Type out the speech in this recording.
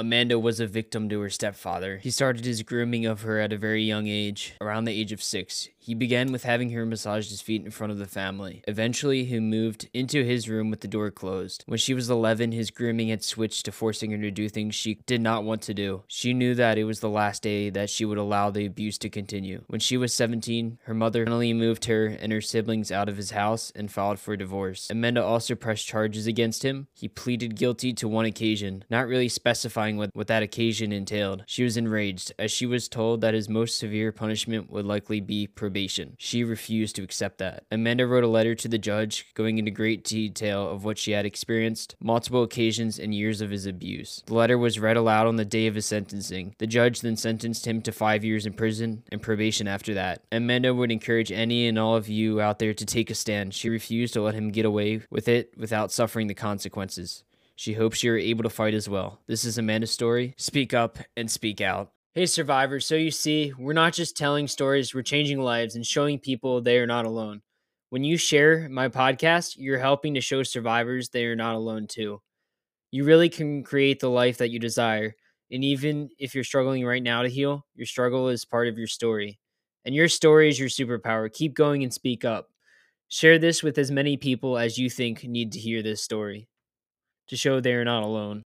Amanda was a victim to her stepfather. He started his grooming of her at a very young age, around the age of six. He began with having her massage his feet in front of the family. Eventually, he moved into his room with the door closed. When she was 11, his grooming had switched to forcing her to do things she did not want to do. She knew that it was the last day that she would allow the abuse to continue. When she was 17, her mother finally moved her and her siblings out of his house and filed for divorce. Amanda also pressed charges against him. He pleaded guilty to one occasion, not really specifying what, what that occasion entailed. She was enraged, as she was told that his most severe punishment would likely be probation. She refused to accept that. Amanda wrote a letter to the judge, going into great detail of what she had experienced, multiple occasions, and years of his abuse. The letter was read aloud on the day of his sentencing. The judge then sentenced him to five years in prison and probation after that. Amanda would encourage any and all of you out there to take a stand. She refused to let him get away with it without suffering the consequences. She hopes you're able to fight as well. This is Amanda's story. Speak up and speak out. Hey, survivors. So you see, we're not just telling stories, we're changing lives and showing people they are not alone. When you share my podcast, you're helping to show survivors they are not alone too. You really can create the life that you desire. And even if you're struggling right now to heal, your struggle is part of your story. And your story is your superpower. Keep going and speak up. Share this with as many people as you think need to hear this story to show they are not alone.